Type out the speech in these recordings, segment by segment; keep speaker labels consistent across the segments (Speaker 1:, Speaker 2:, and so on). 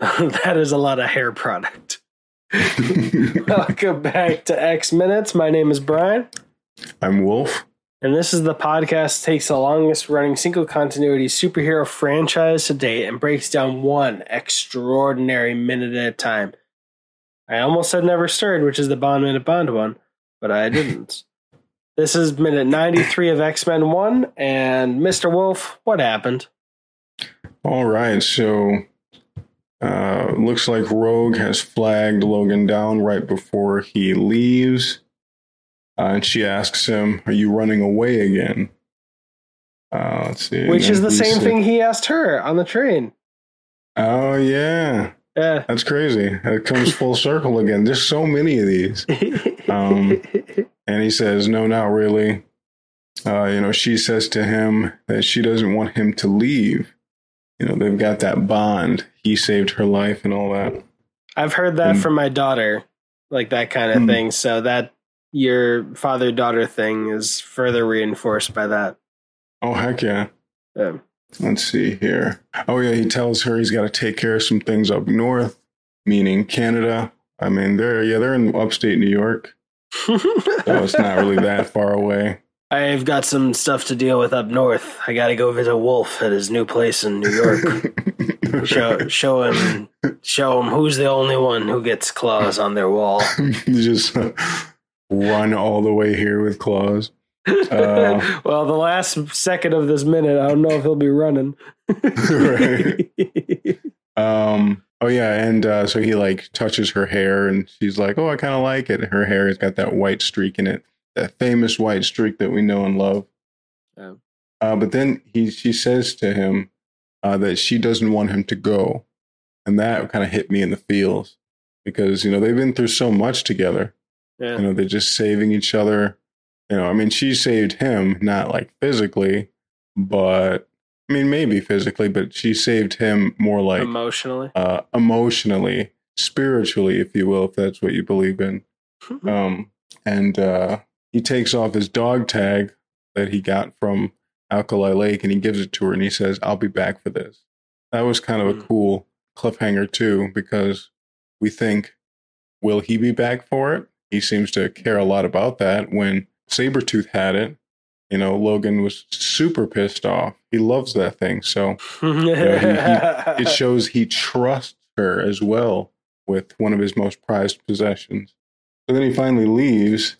Speaker 1: that is a lot of hair product. Welcome back to X Minutes. My name is Brian.
Speaker 2: I'm Wolf.
Speaker 1: And this is the podcast takes the longest running single continuity superhero franchise to date and breaks down one extraordinary minute at a time. I almost said never stirred, which is the Bond Minute Bond one, but I didn't. this is minute 93 of X Men 1, and Mr. Wolf, what happened?
Speaker 2: All right, so uh, looks like Rogue has flagged Logan down right before he leaves. Uh, and she asks him, Are you running away again? Uh, let's see.
Speaker 1: Which is the same said, thing he asked her on the train.
Speaker 2: Oh, yeah.
Speaker 1: Yeah.
Speaker 2: That's crazy. It comes full circle again. There's so many of these. Um, and he says, No, not really. Uh, you know, she says to him that she doesn't want him to leave. You know, they've got that bond. He saved her life and all that.
Speaker 1: I've heard that and, from my daughter, like that kind of hmm. thing. So that your father daughter thing is further reinforced by that.
Speaker 2: Oh heck yeah. yeah. Let's see here. Oh yeah, he tells her he's got to take care of some things up north, meaning Canada. I mean, they're yeah, they're in upstate New York. so it's not really that far away.
Speaker 1: I've got some stuff to deal with up north. I got to go visit Wolf at his new place in New York. show show him show him who's the only one who gets claws on their wall.
Speaker 2: Just uh, run all the way here with claws.
Speaker 1: Uh, well, the last second of this minute, I don't know if he'll be running. right.
Speaker 2: Um. Oh yeah, and uh, so he like touches her hair, and she's like, "Oh, I kind of like it." Her hair has got that white streak in it, that famous white streak that we know and love. Uh, but then he, she says to him uh, that she doesn't want him to go, and that kind of hit me in the feels because you know they've been through so much together. Yeah. You know, they're just saving each other. You know, I mean, she saved him, not like physically, but I mean, maybe physically, but she saved him more like
Speaker 1: emotionally,
Speaker 2: uh, emotionally, spiritually, if you will, if that's what you believe in. um, and uh, he takes off his dog tag that he got from Alkali Lake and he gives it to her and he says, I'll be back for this. That was kind of a hmm. cool cliffhanger, too, because we think, will he be back for it? He seems to care a lot about that. When Sabretooth had it, you know, Logan was super pissed off. He loves that thing. So you know, he, he, it shows he trusts her as well with one of his most prized possessions. So then he finally leaves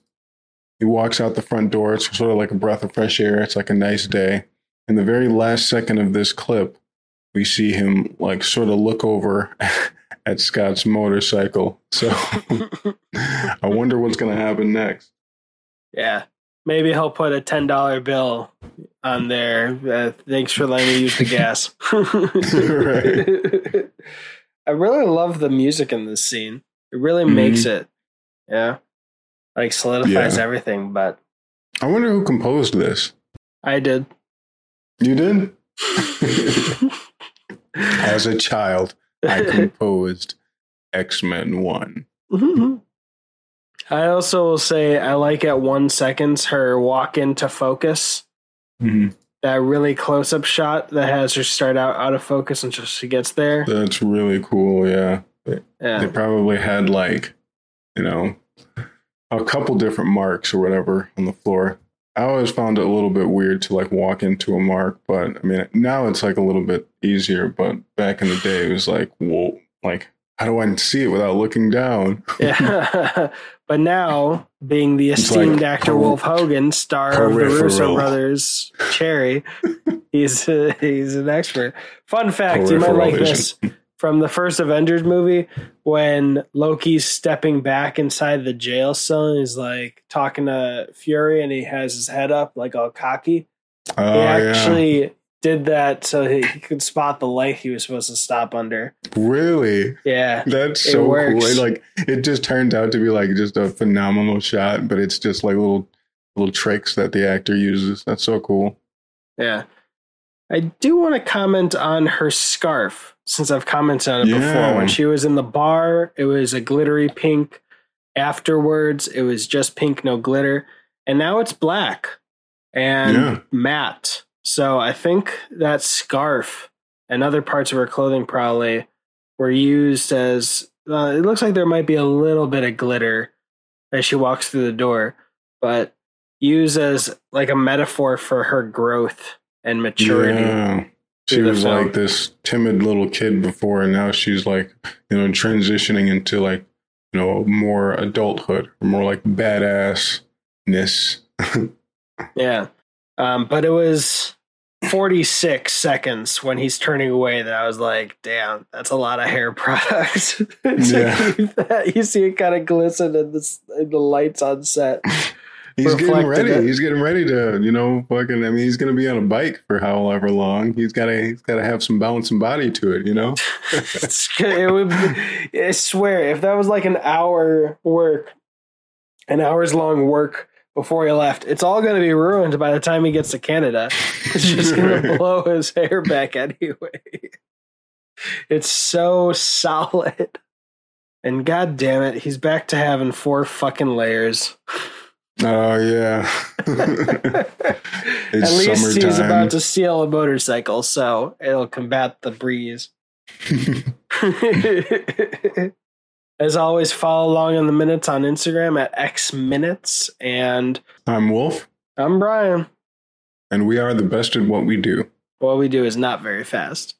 Speaker 2: he walks out the front door. It's sort of like a breath of fresh air. It's like a nice day. In the very last second of this clip, we see him like sort of look over at Scott's motorcycle. So I wonder what's going to happen next.
Speaker 1: Yeah. Maybe he'll put a $10 bill on there. Uh, thanks for letting me use the gas. right. I really love the music in this scene. It really mm-hmm. makes it. Yeah like solidifies yeah. everything. But
Speaker 2: I wonder who composed this.
Speaker 1: I did.
Speaker 2: You did? As a child, I composed X Men One. Mm-hmm.
Speaker 1: I also will say I like at one seconds her walk into focus. Mm-hmm. That really close up shot that has her start out out of focus until she gets there.
Speaker 2: That's really cool. Yeah. yeah. They probably had like, you know, a couple different marks or whatever on the floor. I always found it a little bit weird to like walk into a mark, but I mean now it's like a little bit easier. But back in the day, it was like, whoa, like how do I see it without looking down?
Speaker 1: yeah. but now, being the esteemed like, actor Wolf Hogan, star of the Russo brothers, Cherry, he's uh, he's an expert. Fun fact: you might like this from the first Avengers movie when Loki's stepping back inside the jail cell and he's like talking to Fury and he has his head up like all cocky. Oh, he actually yeah. did that so he, could spot the light he was supposed to stop under.
Speaker 2: Really?
Speaker 1: Yeah.
Speaker 2: That's so works. cool. Like it just turned out to be like just a phenomenal shot, but it's just like little little tricks that the actor uses. That's so cool.
Speaker 1: Yeah. I do want to comment on her scarf since I've commented on it yeah. before. When she was in the bar, it was a glittery pink. Afterwards, it was just pink, no glitter. And now it's black and yeah. matte. So I think that scarf and other parts of her clothing probably were used as uh, it looks like there might be a little bit of glitter as she walks through the door, but used as like a metaphor for her growth and maturity.
Speaker 2: Yeah. She was like this timid little kid before, and now she's like, you know, transitioning into like, you know, more adulthood, more like badassness.
Speaker 1: yeah. Um, but it was 46 seconds when he's turning away that I was like, damn, that's a lot of hair product. yeah. you see it kind of glisten in the, in the lights on set.
Speaker 2: He's getting ready. It. He's getting ready to, you know, fucking. I mean, he's going to be on a bike for however long. He's got to, he's got to have some balance and body to it, you know.
Speaker 1: it would. Be, I swear, if that was like an hour work, an hour's long work before he left. It's all going to be ruined by the time he gets to Canada. It's just going to blow his hair back anyway. It's so solid. And god damn it, he's back to having four fucking layers.
Speaker 2: Oh yeah.
Speaker 1: At least summertime. he's about to steal a motorcycle, so it'll combat the breeze. As always, follow along on the minutes on Instagram at X Minutes. And
Speaker 2: I'm Wolf.
Speaker 1: I'm Brian.
Speaker 2: And we are the best at what we do.
Speaker 1: What we do is not very fast.